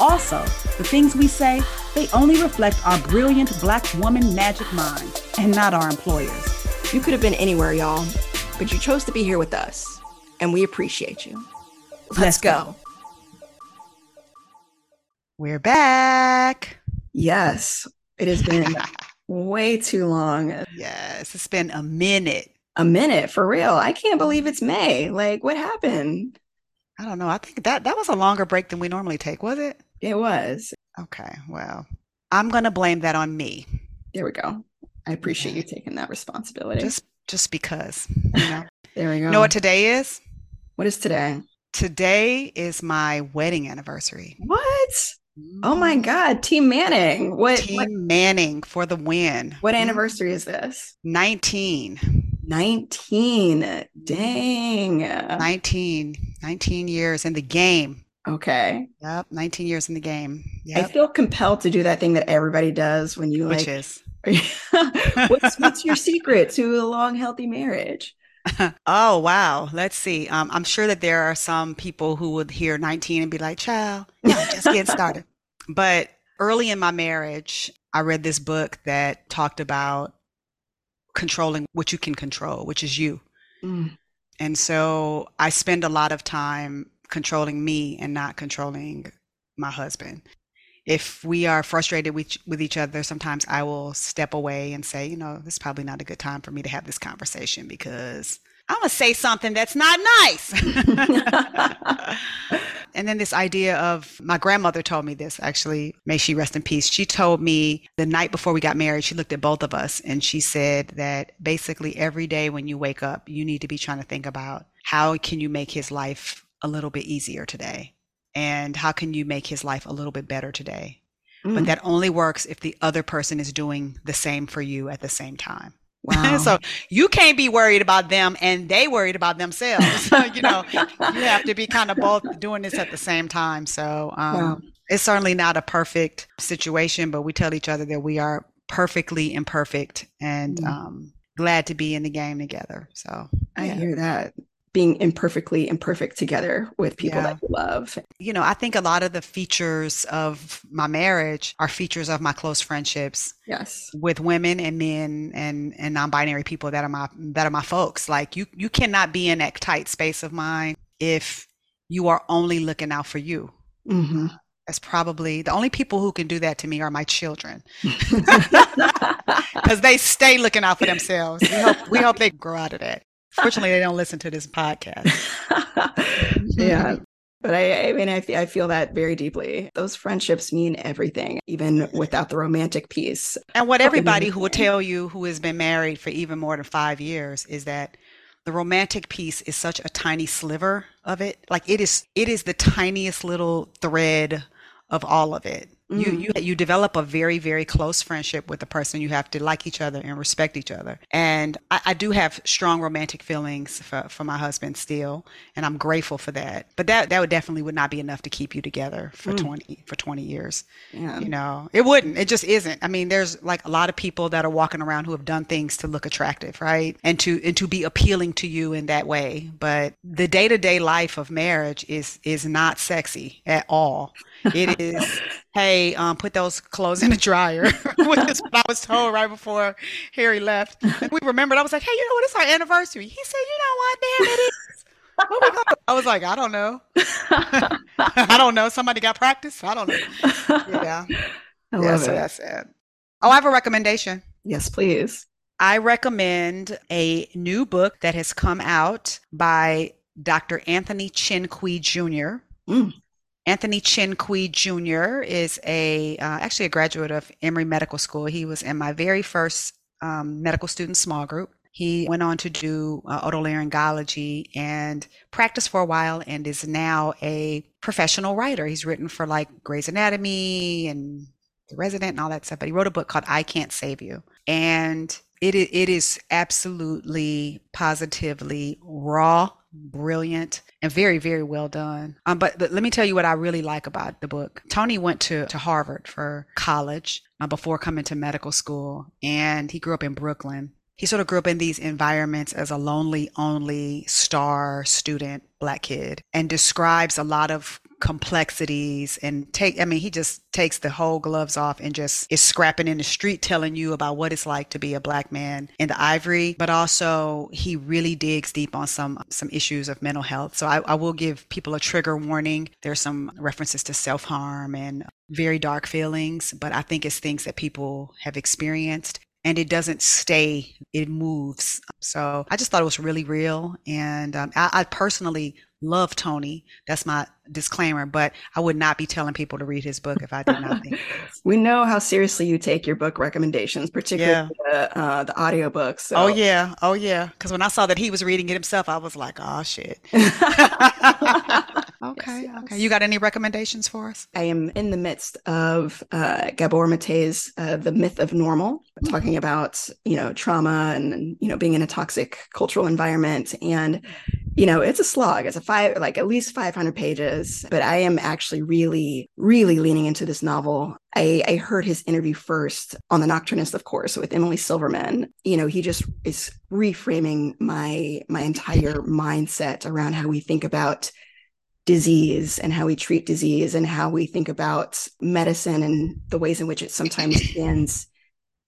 Also, the things we say, they only reflect our brilliant black woman magic mind and not our employers. You could have been anywhere, y'all, but you chose to be here with us, and we appreciate you. Let's, Let's go. go. We're back. Yes, it has been way too long. Yes, it's been a minute. A minute for real. I can't believe it's May. Like, what happened? I don't know. I think that that was a longer break than we normally take, was it? It was. Okay. Well, I'm going to blame that on me. There we go. I appreciate you taking that responsibility. Just just because, you know. there we go. You know what today is? What is today? Today is my wedding anniversary. What? Oh my mm-hmm. God, Team Manning. What Team what, Manning for the win. What mm-hmm. anniversary is this? 19. 19. Dang. 19. 19 years in the game. Okay. Yep. 19 years in the game. Yep. I feel compelled to do that thing that everybody does when you Which like. is? what's, what's your secret to a long, healthy marriage? oh wow let's see um, i'm sure that there are some people who would hear 19 and be like child yeah just getting started but early in my marriage i read this book that talked about controlling what you can control which is you mm. and so i spend a lot of time controlling me and not controlling my husband. If we are frustrated with, with each other, sometimes I will step away and say, you know, this is probably not a good time for me to have this conversation because I'm going to say something that's not nice. and then this idea of my grandmother told me this actually, may she rest in peace. She told me the night before we got married, she looked at both of us and she said that basically every day when you wake up, you need to be trying to think about how can you make his life a little bit easier today? And how can you make his life a little bit better today? Mm. But that only works if the other person is doing the same for you at the same time. Wow. so you can't be worried about them and they worried about themselves. you know, you have to be kind of both doing this at the same time. So um, wow. it's certainly not a perfect situation, but we tell each other that we are perfectly imperfect and mm. um, glad to be in the game together. So I hear that being imperfectly imperfect together with people yeah. that you love. You know, I think a lot of the features of my marriage are features of my close friendships. Yes. With women and men and and non-binary people that are my that are my folks. Like you you cannot be in that tight space of mine if you are only looking out for you. Mm-hmm. That's probably the only people who can do that to me are my children, because they stay looking out for themselves. We hope, we hope they grow out of that. Fortunately, they don't listen to this podcast. yeah. But I, I mean, I, I feel that very deeply. Those friendships mean everything, even without the romantic piece. And what everybody who will tell you who has been married for even more than five years is that the romantic piece is such a tiny sliver of it. Like it is, it is the tiniest little thread of all of it. Mm-hmm. You, you you develop a very very close friendship with the person. You have to like each other and respect each other. And I, I do have strong romantic feelings for, for my husband still, and I'm grateful for that. But that that would definitely would not be enough to keep you together for mm. twenty for twenty years. Yeah. You know, it wouldn't. It just isn't. I mean, there's like a lot of people that are walking around who have done things to look attractive, right? And to and to be appealing to you in that way. But the day to day life of marriage is is not sexy at all. It is, hey, um, put those clothes in the dryer, which is what I was told right before Harry left. And we remembered, I was like, hey, you know what? It's our anniversary. He said, you know what? Damn, it is. I was like, I don't know. I don't know. Somebody got practice. I don't know. Yeah. I love yeah, it. That's it. Oh, I have a recommendation. Yes, please. I recommend a new book that has come out by Dr. Anthony Chin-Quee Jr. Mm. Anthony Chin-Quee Jr. is a uh, actually a graduate of Emory Medical School. He was in my very first um, medical student small group. He went on to do uh, otolaryngology and practiced for a while and is now a professional writer. He's written for like Grey's Anatomy and The Resident and all that stuff, but he wrote a book called I Can't Save You. And it, it is absolutely positively raw brilliant and very very well done. Um, but, but let me tell you what i really like about the book. Tony went to, to harvard for college uh, before coming to medical school and he grew up in brooklyn he sort of grew up in these environments as a lonely only star student black kid and describes a lot of complexities and take i mean he just takes the whole gloves off and just is scrapping in the street telling you about what it's like to be a black man in the ivory. But also he really digs deep on some some issues of mental health. So i, I will give people a trigger warning. There's some references to self-harm and very dark feelings but i think it's things that people have experienced and it doesn't stay it moves so i just thought it was really real and um, I, I personally love Tony. That's my disclaimer, but I would not be telling people to read his book if I did not think. we know how seriously you take your book recommendations, particularly yeah. the, uh, the audiobooks. So. Oh yeah, oh yeah. Because when I saw that he was reading it himself, I was like, oh shit. okay, yes, okay. You got any recommendations for us? I am in the midst of uh, Gabor Mate's uh, "The Myth of Normal," mm-hmm. talking about you know trauma and you know being in a toxic cultural environment and you know, it's a slog. It's a five, like at least 500 pages, but I am actually really, really leaning into this novel. I, I heard his interview first on The Nocturnist, of course, with Emily Silverman. You know, he just is reframing my, my entire mindset around how we think about disease and how we treat disease and how we think about medicine and the ways in which it sometimes stands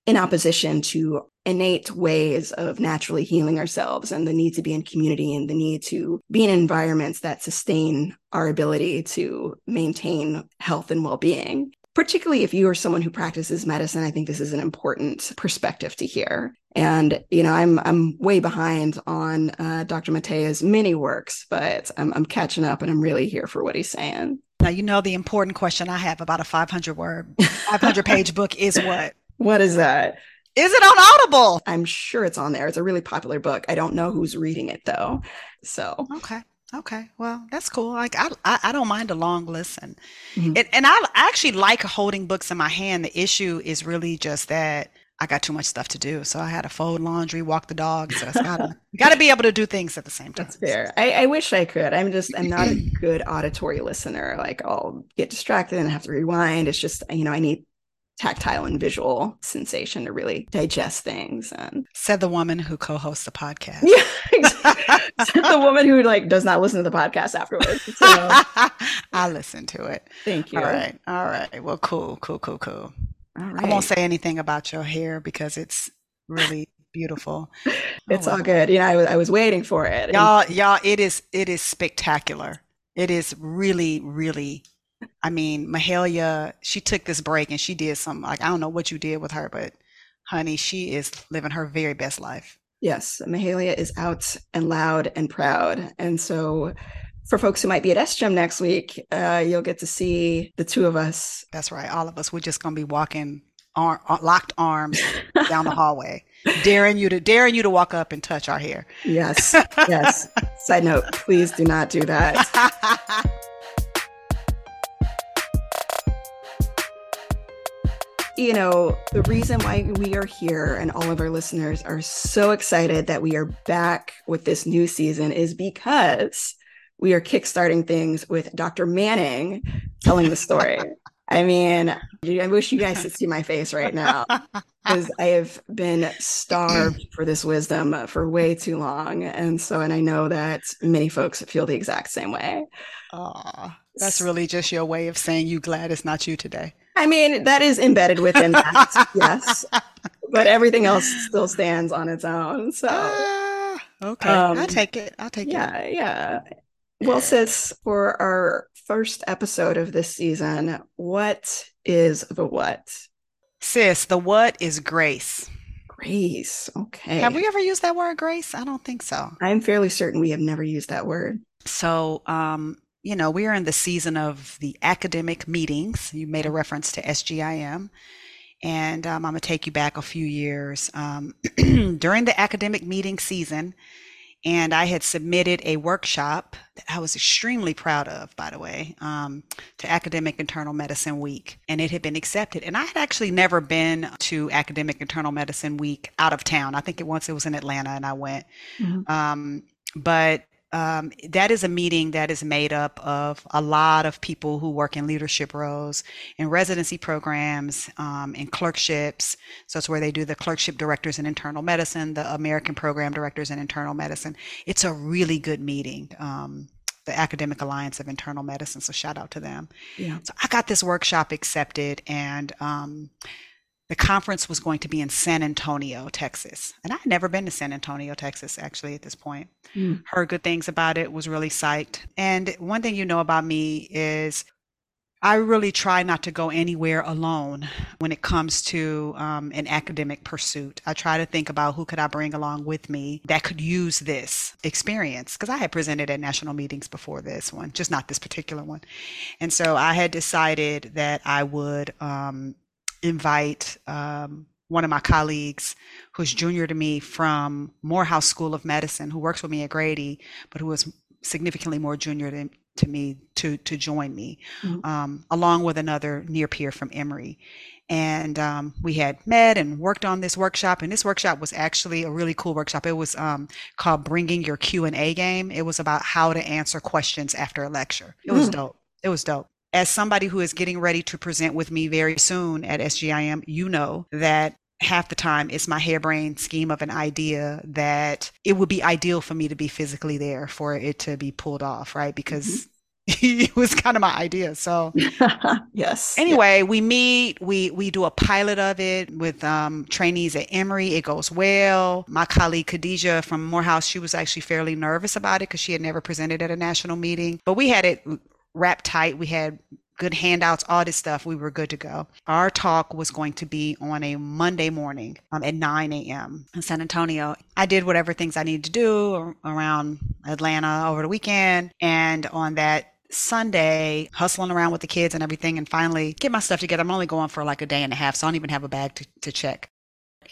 in opposition to innate ways of naturally healing ourselves and the need to be in community and the need to be in environments that sustain our ability to maintain health and well-being particularly if you are someone who practices medicine i think this is an important perspective to hear and you know i'm i'm way behind on uh, dr Mate's many works but I'm, I'm catching up and i'm really here for what he's saying now you know the important question i have about a 500 word 500 page book is what what is that is it on Audible? I'm sure it's on there. It's a really popular book. I don't know who's reading it though. So okay. Okay, well, that's cool. Like I, I, I don't mind a long listen, mm-hmm. and, and I actually like holding books in my hand. The issue is really just that I got too much stuff to do, so I had to fold laundry, walk the dog. So it's gotta, gotta be able to do things at the same time. That's fair. I, I wish I could. I'm just, I'm not a good auditory listener. Like I'll get distracted and have to rewind. It's just, you know, I need tactile and visual sensation to really digest things and said the woman who co-hosts the podcast. Yeah said the woman who like does not listen to the podcast afterwards so. I listen to it. Thank you. All right all right. Well cool cool cool cool. All right. i won't say anything about your hair because it's really beautiful. It's oh, all good. You know I was, I was waiting for it. Y'all y'all it is it is spectacular. It is really really I mean, Mahalia, she took this break and she did some like I don't know what you did with her, but honey, she is living her very best life. Yes, Mahalia is out and loud and proud. And so for folks who might be at SGIM next week, uh, you'll get to see the two of us. That's right. All of us. We're just going to be walking ar- uh, locked arms down the hallway, daring you to daring you to walk up and touch our hair. Yes. Yes. Side note, please do not do that. you know, the reason why we are here and all of our listeners are so excited that we are back with this new season is because we are kickstarting things with Dr. Manning telling the story. I mean, I wish you guys could see my face right now because I have been starved for this wisdom for way too long. And so, and I know that many folks feel the exact same way. Oh, that's really just your way of saying you glad it's not you today. I mean, that is embedded within that, yes. But everything else still stands on its own. So, uh, okay, um, I'll take it. I'll take yeah, it. Yeah, yeah. Well, sis, for our first episode of this season, what is the what? Sis, the what is grace. Grace. Okay. Have we ever used that word, grace? I don't think so. I'm fairly certain we have never used that word. So, um, you know, we are in the season of the academic meetings. You made a reference to SGIM. And um, I'm going to take you back a few years. Um, during the academic meeting season, and I had submitted a workshop that I was extremely proud of, by the way, um, to Academic Internal Medicine Week, and it had been accepted. And I had actually never been to Academic Internal Medicine Week out of town. I think it once it was in Atlanta, and I went. Mm-hmm. Um, but um, that is a meeting that is made up of a lot of people who work in leadership roles, in residency programs, um, in clerkships. So it's where they do the clerkship directors in internal medicine, the American program directors in internal medicine. It's a really good meeting. Um, the Academic Alliance of Internal Medicine. So shout out to them. Yeah. So I got this workshop accepted, and um, the conference was going to be in San Antonio, Texas. And I had never been to San Antonio, Texas, actually, at this point. Mm. Heard good things about it, was really psyched. And one thing you know about me is I really try not to go anywhere alone when it comes to um, an academic pursuit. I try to think about who could I bring along with me that could use this experience because I had presented at national meetings before this one, just not this particular one. And so I had decided that I would um, invite um, one of my colleagues who's junior to me from Morehouse School of Medicine, who works with me at Grady, but who was significantly more junior than, to me to to join me, mm-hmm. um, along with another near peer from Emory. And um, we had met and worked on this workshop. And this workshop was actually a really cool workshop. It was um, called "Bringing Your Q and A Game." It was about how to answer questions after a lecture. It was mm. dope. It was dope as somebody who is getting ready to present with me very soon at SGIM, you know that half the time it's my harebrained scheme of an idea that it would be ideal for me to be physically there for it to be pulled off, right? Because mm-hmm. it was kind of my idea. So yes. Anyway, yeah. we meet, we we do a pilot of it with um, trainees at Emory. It goes well. My colleague Khadija from Morehouse, she was actually fairly nervous about it because she had never presented at a national meeting. But we had it wrapped tight. We had good handouts, all this stuff. We were good to go. Our talk was going to be on a Monday morning um, at 9 a.m. in San Antonio. I did whatever things I needed to do around Atlanta over the weekend. And on that Sunday, hustling around with the kids and everything, and finally get my stuff together. I'm only going for like a day and a half, so I don't even have a bag to, to check.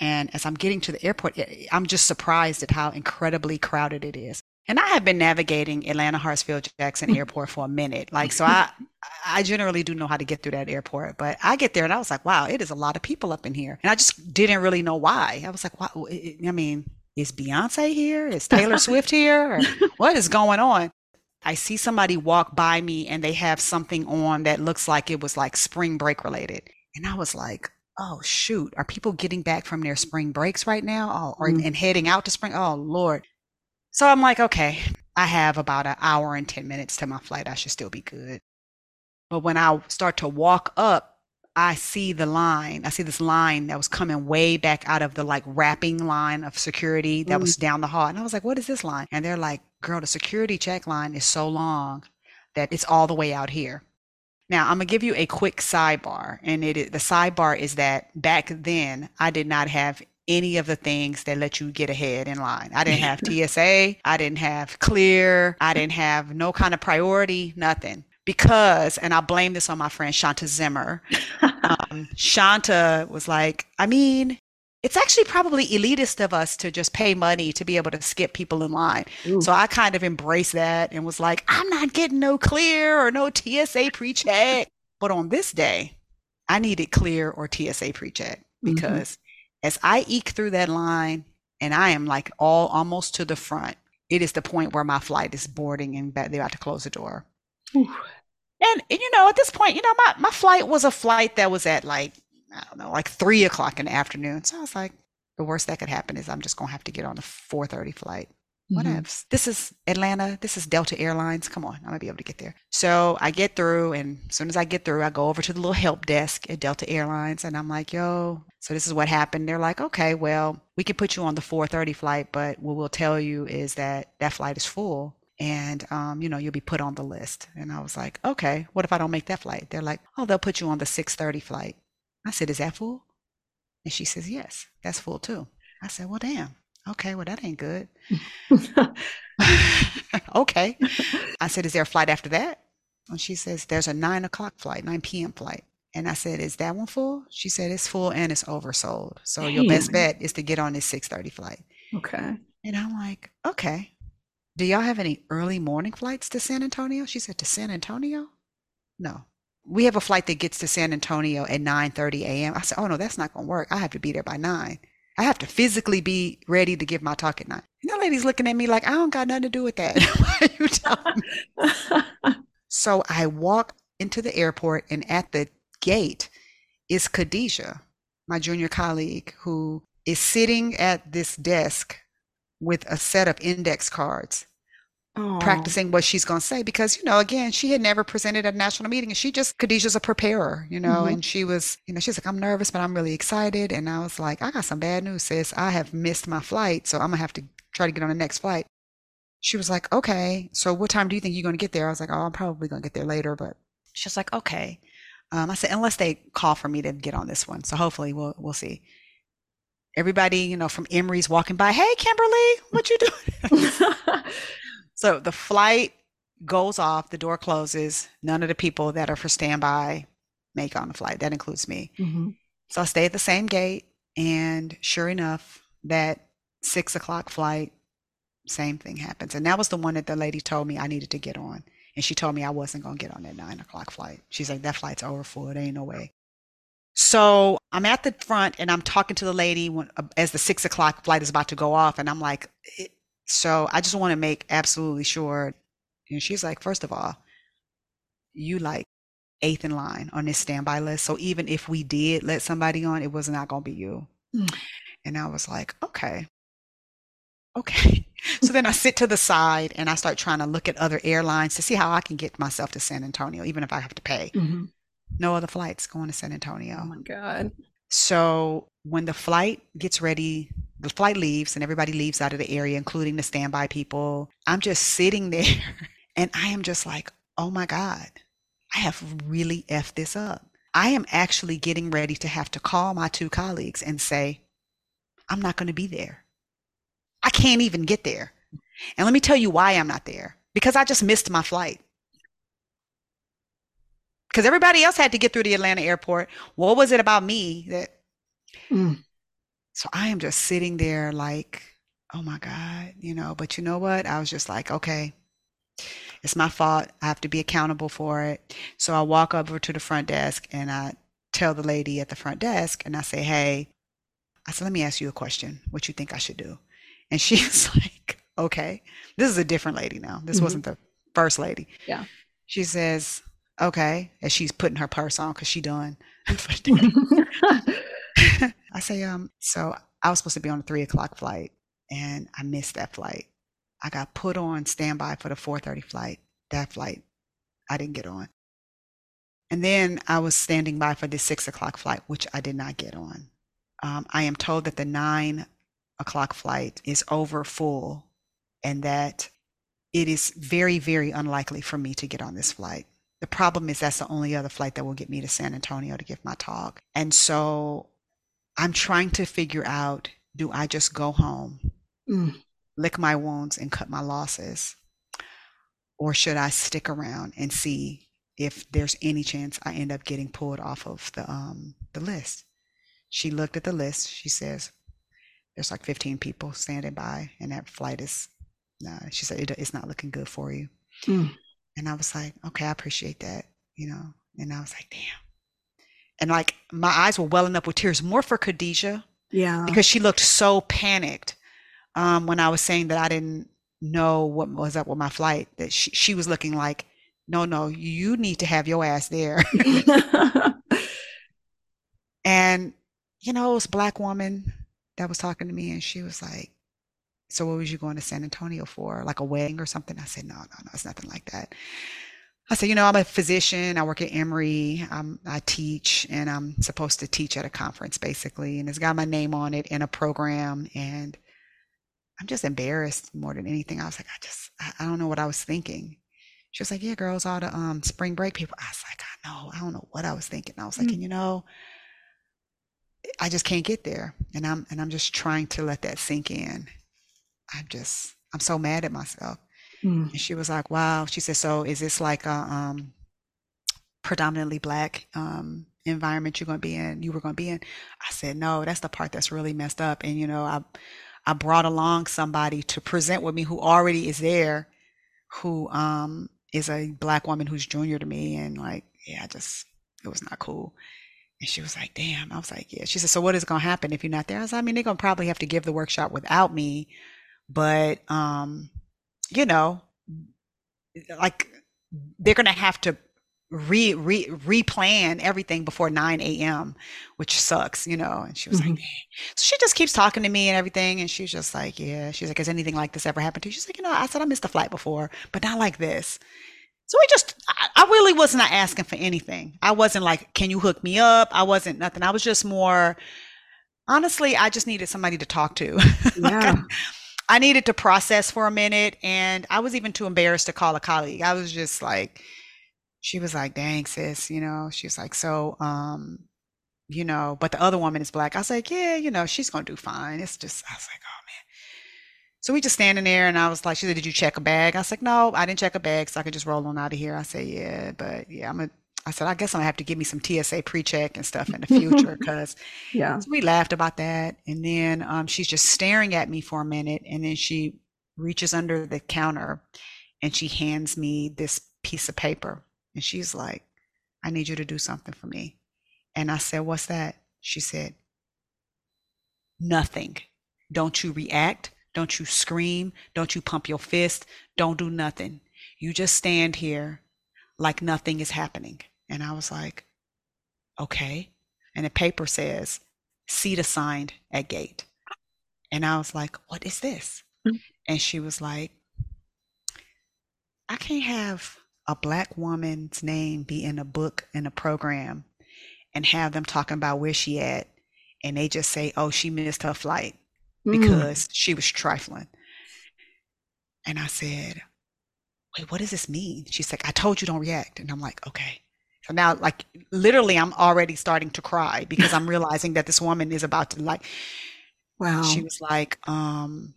And as I'm getting to the airport, I'm just surprised at how incredibly crowded it is and I have been navigating Atlanta Hartsfield Jackson Airport for a minute. Like, so I, I generally do know how to get through that airport, but I get there and I was like, wow, it is a lot of people up in here. And I just didn't really know why. I was like, wow, I mean, is Beyonce here? Is Taylor Swift here? Or what is going on? I see somebody walk by me and they have something on that looks like it was like spring break related. And I was like, oh shoot, are people getting back from their spring breaks right now? Oh, or, mm. and heading out to spring? Oh Lord. So I'm like, okay, I have about an hour and 10 minutes to my flight. I should still be good. But when I start to walk up, I see the line. I see this line that was coming way back out of the like wrapping line of security that mm. was down the hall. And I was like, what is this line? And they're like, girl, the security check line is so long that it's all the way out here. Now, I'm gonna give you a quick sidebar, and it the sidebar is that back then I did not have any of the things that let you get ahead in line. I didn't have TSA, I didn't have clear, I didn't have no kind of priority, nothing. Because, and I blame this on my friend Shanta Zimmer. um, Shanta was like, I mean, it's actually probably elitist of us to just pay money to be able to skip people in line. Ooh. So I kind of embraced that and was like, I'm not getting no clear or no TSA pre check. But on this day, I needed clear or TSA pre check mm-hmm. because mm-hmm as I eke through that line and I am like all almost to the front, it is the point where my flight is boarding and they're about to close the door. And, and, you know, at this point, you know, my, my flight was a flight that was at like, I don't know, like three o'clock in the afternoon. So I was like, the worst that could happen is I'm just gonna have to get on the 4:30 flight. Mm-hmm. This is Atlanta. This is Delta Airlines. Come on, I'm gonna be able to get there. So I get through, and as soon as I get through, I go over to the little help desk at Delta Airlines, and I'm like, "Yo, so this is what happened." They're like, "Okay, well, we can put you on the 4:30 flight, but what we'll tell you is that that flight is full, and um, you know you'll be put on the list." And I was like, "Okay, what if I don't make that flight?" They're like, "Oh, they'll put you on the 6:30 flight." I said, "Is that full?" And she says, "Yes, that's full too." I said, "Well, damn." Okay, well, that ain't good. okay. I said, Is there a flight after that? And she says, There's a nine o'clock flight, 9 p.m. flight. And I said, Is that one full? She said, It's full and it's oversold. So Damn. your best bet is to get on this 6:30 flight. Okay. And I'm like, Okay. Do y'all have any early morning flights to San Antonio? She said, To San Antonio? No. We have a flight that gets to San Antonio at 9:30 a.m. I said, Oh no, that's not gonna work. I have to be there by nine. I have to physically be ready to give my talk at nine. And that lady's looking at me like, I don't got nothing to do with that. Why you telling me? so I walk into the airport, and at the gate is Khadijah, my junior colleague, who is sitting at this desk with a set of index cards Aww. practicing what she's going to say because you know again she had never presented at a national meeting and she just Khadijah's a preparer you know mm-hmm. and she was you know she's like I'm nervous but I'm really excited and I was like I got some bad news sis. I have missed my flight so I'm gonna have to try to get on the next flight. She was like okay so what time do you think you're going to get there? I was like oh I'm probably going to get there later but she's like okay. Um, I said unless they call for me to get on this one so hopefully we'll we'll see. Everybody you know from Emory's walking by hey Kimberly what you doing So the flight goes off, the door closes. None of the people that are for standby make on the flight. That includes me. Mm-hmm. So I stay at the same gate. And sure enough, that six o'clock flight, same thing happens. And that was the one that the lady told me I needed to get on. And she told me I wasn't going to get on that nine o'clock flight. She's like, that flight's over full. It ain't no way. So I'm at the front and I'm talking to the lady when, as the six o'clock flight is about to go off. And I'm like, so I just want to make absolutely sure. And she's like, first of all, you like eighth in line on this standby list. So even if we did let somebody on, it was not going to be you. Mm. And I was like, okay. Okay. so then I sit to the side and I start trying to look at other airlines to see how I can get myself to San Antonio, even if I have to pay. Mm-hmm. No other flights going to San Antonio. Oh my God. So when the flight gets ready the flight leaves and everybody leaves out of the area, including the standby people. I'm just sitting there and I am just like, oh my God, I have really effed this up. I am actually getting ready to have to call my two colleagues and say, I'm not going to be there. I can't even get there. And let me tell you why I'm not there because I just missed my flight. Because everybody else had to get through the Atlanta airport. What was it about me that mm. So I am just sitting there like, oh my God, you know, but you know what? I was just like, okay, it's my fault. I have to be accountable for it. So I walk over to the front desk and I tell the lady at the front desk and I say, hey, I said, let me ask you a question. What you think I should do? And she's like, okay. This is a different lady now. This mm-hmm. wasn't the first lady. Yeah. She says, okay. As she's putting her purse on because she done. I say, um, so I was supposed to be on a three o'clock flight and I missed that flight. I got put on standby for the 4:30 flight. That flight, I didn't get on. And then I was standing by for the six o'clock flight, which I did not get on. Um, I am told that the nine o'clock flight is over full and that it is very, very unlikely for me to get on this flight. The problem is that's the only other flight that will get me to San Antonio to give my talk. And so I'm trying to figure out do I just go home, mm. lick my wounds, and cut my losses? Or should I stick around and see if there's any chance I end up getting pulled off of the um, the list? She looked at the list. She says, "There's like 15 people standing by, and that flight is." No, she said it's not looking good for you. Mm. And I was like, "Okay, I appreciate that," you know. And I was like, "Damn." and like my eyes were welling up with tears more for Khadijah. Yeah. Because she looked so panicked um, when I was saying that I didn't know what was up with my flight. That she, she was looking like, no, no, you need to have your ass there. and, you know, it was a black woman that was talking to me and she was like, so what was you going to San Antonio for? Like a wedding or something? I said, no, no, no, it's nothing like that. I said, you know, I'm a physician. I work at Emory. I'm, I teach, and I'm supposed to teach at a conference, basically. And it's got my name on it in a program. And I'm just embarrassed more than anything. I was like, I just, I, I don't know what I was thinking. She was like, yeah, girls, all the um, spring break people. I was like, I know. I don't know what I was thinking. I was like, mm-hmm. and you know, I just can't get there. And I'm, and I'm just trying to let that sink in. I'm just, I'm so mad at myself. Mm. And she was like, wow. She said, so is this like a um, predominantly black um, environment you're going to be in, you were going to be in. I said, no, that's the part that's really messed up. And, you know, I, I brought along somebody to present with me who already is there, who, um, is a black woman who's junior to me. And like, yeah, I just, it was not cool. And she was like, damn. I was like, yeah. She said, so what is going to happen if you're not there? I was like, I mean, they're going to probably have to give the workshop without me. But, um, you know, like they're to have to re, re replan everything before 9 a.m which sucks you know and she was mm-hmm. like so she just keeps talking to me and everything and she's just like yeah. She's like has anything like this ever happened to you? She's like you know i said i missed a flight before but not like this. So we just I, I really was not asking for anything. I wasn't like can you hook me up? I wasn't nothing. I was just more honestly i just needed somebody to talk to. Yeah. like I needed to process for a minute and I was even too embarrassed to call a colleague. I was just like, she was like, dang, sis, you know, she was like, so, um, you know, but the other woman is black. I was like, yeah, you know, she's going to do fine. It's just, I was like, oh man. So we just standing there and I was like, she said, did you check a bag? I was like, no, I didn't check a bag. So I could just roll on out of here. I said, yeah, but yeah, I'm going to, I said, I guess I'm gonna have to give me some TSA pre-check and stuff in the future because yeah. So we laughed about that. And then um, she's just staring at me for a minute, and then she reaches under the counter and she hands me this piece of paper, and she's like, "I need you to do something for me." And I said, "What's that?" She said, "Nothing. Don't you react. Don't you scream. Don't you pump your fist. Don't do nothing. You just stand here." Like nothing is happening. And I was like, okay. And the paper says, seat assigned at gate. And I was like, what is this? Mm. And she was like, I can't have a black woman's name be in a book in a program and have them talking about where she at and they just say, oh, she missed her flight mm. because mm. she was trifling. And I said, wait, what does this mean? She's like, I told you don't react. And I'm like, okay. Now, like, literally, I'm already starting to cry because I'm realizing that this woman is about to, like, wow. She was like, um,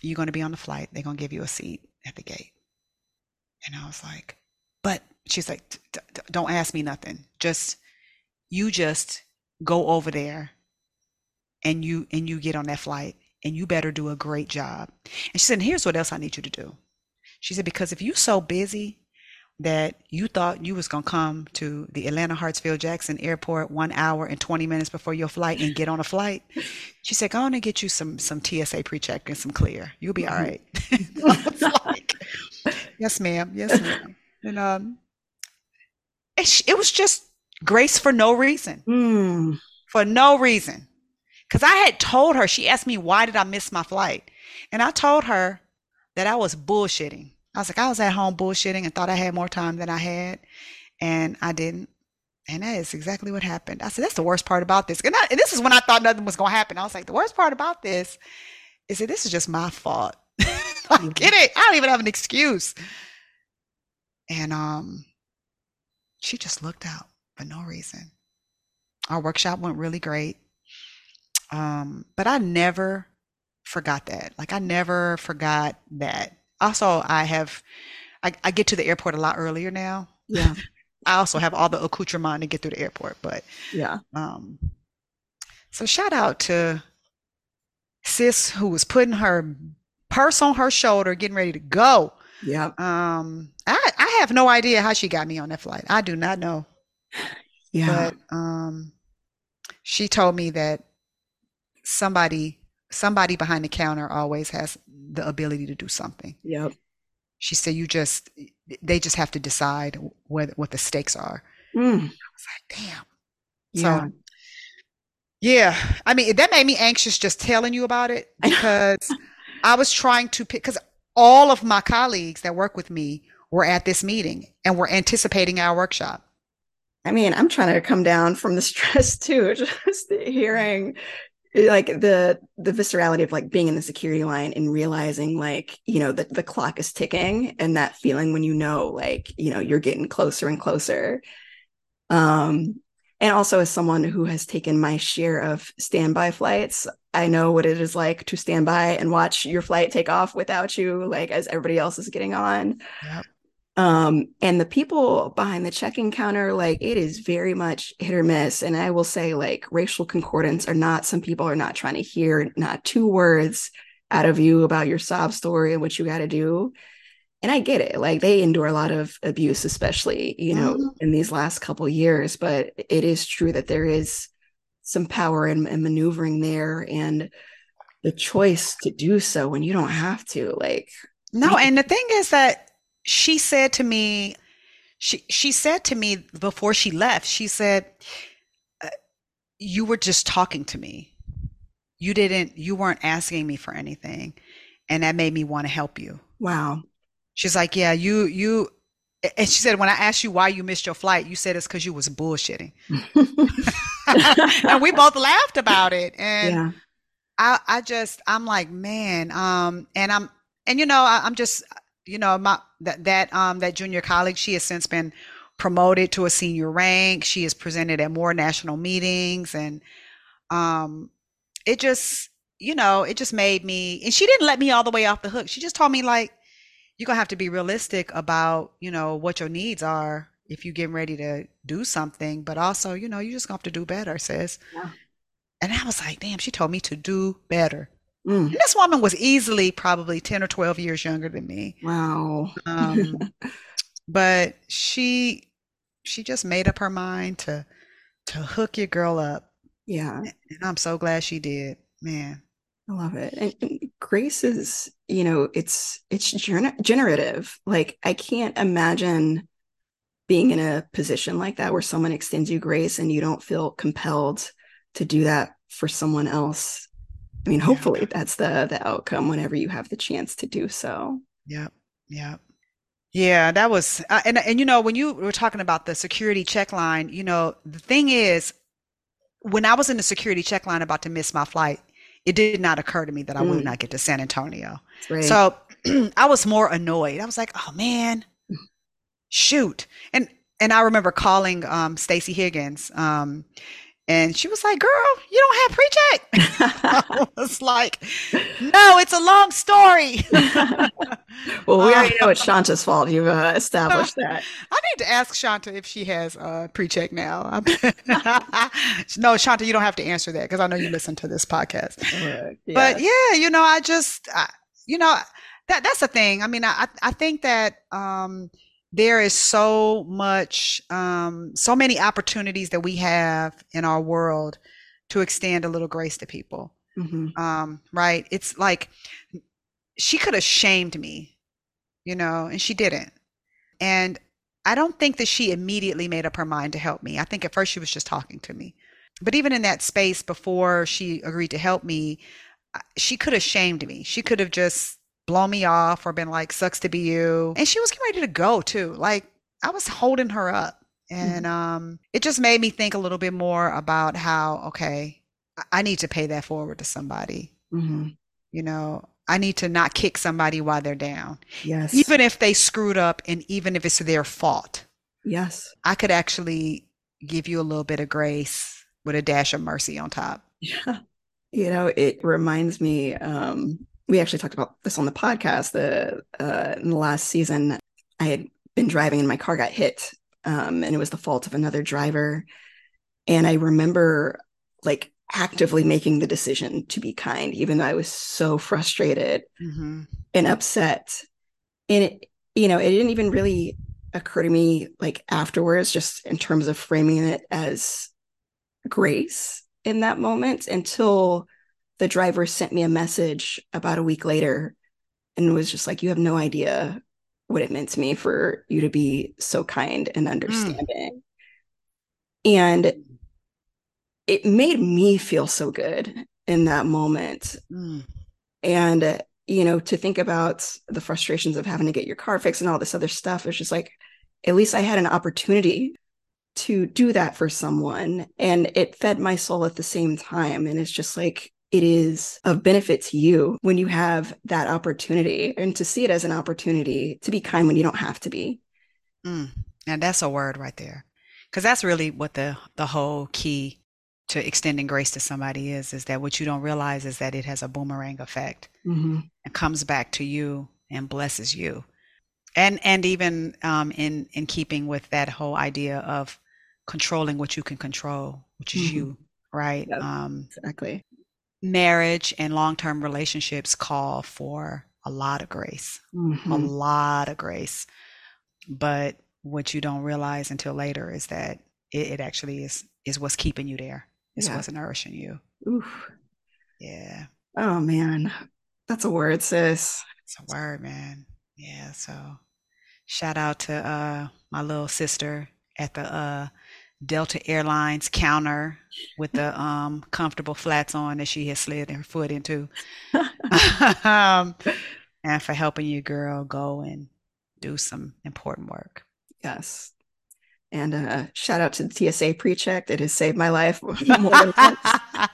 you're going to be on the flight. They're going to give you a seat at the gate. And I was like, but she's like, don't ask me nothing. Just, you just go over there and you, and you get on that flight and you better do a great job. And she said, here's what else I need you to do. She said, because if you're so busy that you thought you was going to come to the Atlanta Hartsfield Jackson Airport one hour and 20 minutes before your flight and get on a flight. She said, go on and get you some, some TSA pre-check and some clear. You'll be all mm-hmm. like, yes, ma'am. Yes, ma'am. And, um, it, it was just grace for no reason, mm. for no reason. Cause I had told her, she asked me, why did I miss my flight? And I told her that I was bullshitting. I was like, I was at home bullshitting and thought I had more time than I had, and I didn't. And that is exactly what happened. I said, that's the worst part about this. And, I, and this is when I thought nothing was going to happen. I was like, the worst part about this is that this is just my fault. I get it. I don't even have an excuse. And um, she just looked out for no reason. Our workshop went really great. Um, but I never forgot that. Like I never forgot that. Also, I have, I, I get to the airport a lot earlier now. Yeah. I also have all the accoutrement to get through the airport, but yeah. Um, so shout out to sis who was putting her purse on her shoulder, getting ready to go. Yeah. Um, I I have no idea how she got me on that flight. I do not know. Yeah. But um, she told me that somebody somebody behind the counter always has the ability to do something. Yep. She said, "You just they just have to decide what what the stakes are." Mm. I was like, "Damn." Yeah. So, yeah, I mean that made me anxious just telling you about it because I was trying to pick because all of my colleagues that work with me were at this meeting and were anticipating our workshop. I mean, I'm trying to come down from the stress too, just hearing like the the viscerality of like being in the security line and realizing like you know that the clock is ticking and that feeling when you know like you know you're getting closer and closer um and also as someone who has taken my share of standby flights i know what it is like to stand by and watch your flight take off without you like as everybody else is getting on. Um, and the people behind the check-in counter, like it is very much hit or miss. And I will say, like, racial concordance are not, some people are not trying to hear not two words out of you about your sob story and what you got to do. And I get it. Like they endure a lot of abuse, especially, you know, mm-hmm. in these last couple years. But it is true that there is some power and maneuvering there and the choice to do so when you don't have to. Like no, and the thing is that she said to me, she she said to me before she left, she said, uh, "You were just talking to me. You didn't. You weren't asking me for anything, and that made me want to help you." Wow. She's like, "Yeah, you you." And she said, when I asked you why you missed your flight, you said it's because you was bullshitting. and we both laughed about it. And yeah. I, I just, I'm like, man, um, and I'm, and you know, I, I'm just, you know, my that that um that junior colleague, she has since been promoted to a senior rank. She is presented at more national meetings, and um, it just, you know, it just made me. And she didn't let me all the way off the hook. She just told me like, you're gonna have to be realistic about, you know, what your needs are if you're getting ready to do something, but also, you know, you just gonna have to do better, sis. Yeah. And I was like, damn, she told me to do better. Mm. This woman was easily probably 10 or 12 years younger than me. Wow. Um, but she she just made up her mind to to hook your girl up. Yeah. And I'm so glad she did. Man. I love it. And, and grace is, you know, it's it's gener- generative. Like I can't imagine being in a position like that where someone extends you grace and you don't feel compelled to do that for someone else I mean, hopefully yeah. that's the the outcome whenever you have the chance to do so. Yep. Yep. Yeah, that was uh, and and you know when you were talking about the security check line, you know, the thing is when I was in the security check line about to miss my flight, it did not occur to me that I mm. would not get to San Antonio. Right. So I was more annoyed. I was like, "Oh man. Shoot." And and I remember calling um Stacy Higgins um and she was like, Girl, you don't have pre check. I was like, No, it's a long story. well, we already know it's Shanta's fault. You've uh, established that. I need to ask Shanta if she has uh, pre check now. no, Shanta, you don't have to answer that because I know you listen to this podcast. Yeah. But yeah, you know, I just, you know, that that's the thing. I mean, I, I think that, um, there is so much um, so many opportunities that we have in our world to extend a little grace to people. Mm-hmm. um, right? It's like she could have shamed me you know and she didn't. And i don't think that she immediately made up her mind to help me. I think at first she was just talking to me. But even in that space before she agreed to help me she could have shamed me. She could have just blown me off or been like, sucks to be you. And she was getting ready to go too. Like I was holding her up. And mm-hmm. um, it just made me think a little bit more about how, okay, I need to pay that forward to somebody. Mm-hmm. You know, I need to not kick somebody while they're down. Yes. Even if they screwed up and even if it's their fault. Yes. I could actually give you a little bit of grace with a dash of mercy on top. Yeah. You know, it reminds me um we actually talked about this on the podcast. The uh, in the last season, I had been driving and my car got hit, um, and it was the fault of another driver. And I remember like actively making the decision to be kind, even though I was so frustrated mm-hmm. and upset. And it, you know, it didn't even really occur to me like afterwards, just in terms of framing it as grace in that moment until the driver sent me a message about a week later and was just like, You have no idea what it meant to me for you to be so kind and hmm. understanding. Mm. And it made me feel so good in that moment. Mm. And, you know, to think about the frustrations of having to get your car fixed and all this other stuff, it's just like, at least I had an opportunity to do that for someone. And it fed my soul at the same time. And it's just like, it is of benefit to you when you have that opportunity and to see it as an opportunity to be kind when you don't have to be. Mm, and that's a word right there. Because that's really what the, the whole key to extending grace to somebody is, is that what you don't realize is that it has a boomerang effect mm-hmm. and comes back to you and blesses you. And and even um, in in keeping with that whole idea of controlling what you can control, which is Mhm. you, right? Yep. Um, Exactly. Marriage and long term relationships call for a lot of grace, a Mhm. lot of grace. But what you don't realize until later is that it, it actually is is what's keeping you there. It's Yeah. what's nourishing you. Oof. Yeah, Oh man, that's a word, sis. it's a word, man. Yeah. So shout out to uh my little sister at the uh Delta Airlines counter with the um comfortable flats on that she has slid her foot into. um, and for helping you, girl, go and do some important work. Yes. And uh, shout out to the TSA pre-check. It has saved my life more than once.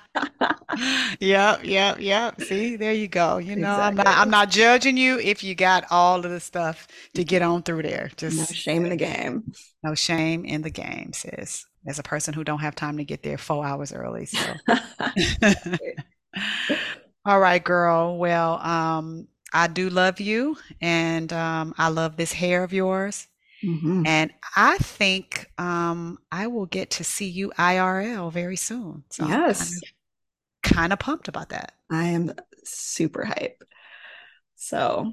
Yep, yep, yep. See, there you go. You know, I'm not I'm not judging you if you got all of the stuff to get on through there. Just No shame in the game. no shame in the game, sis. As a person who don't have time to get there four hours early, so. All right, girl. Well, um, I do love you, and um, I love this hair of yours. Mhm. And I think um, I will get to see you IRL very soon. So I'm kind Yes. of, kind of pumped about that. I am super hype. So,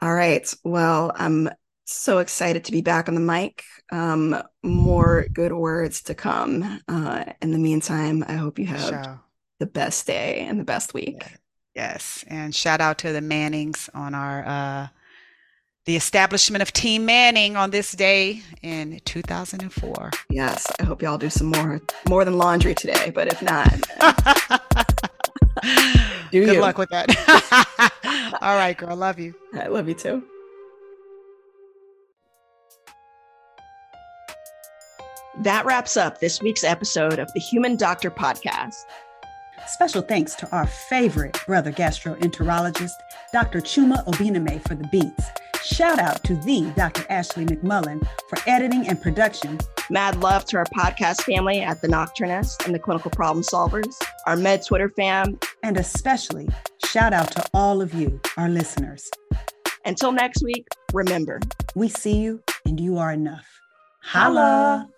all right. Well, I'm so excited to be back on the mic. Um, more good words to come. Uh, in the meantime, I hope you have Sure. the best day and the best week. Yes. And shout out to the Mannings on our uh, the establishment of Team Manning on this day in 2004. Yes, I hope y'all do some more more than laundry today, but if not, Do Good you. luck with that. All right, girl. Love you. I love you too. That wraps up this week's episode of the Human Doctor Podcast. Special thanks to our favorite brother gastroenterologist, Dr. Chuma Obiname, for the beats. Shout out to the Dr. Ashley McMullen for editing and production. Mad love to our podcast family at The Nocturnist and the Clinical Problem Solvers, our Med Twitter fam. And especially shout out to all of you, our listeners. Until next week, remember, We see you and you are enough. Holla!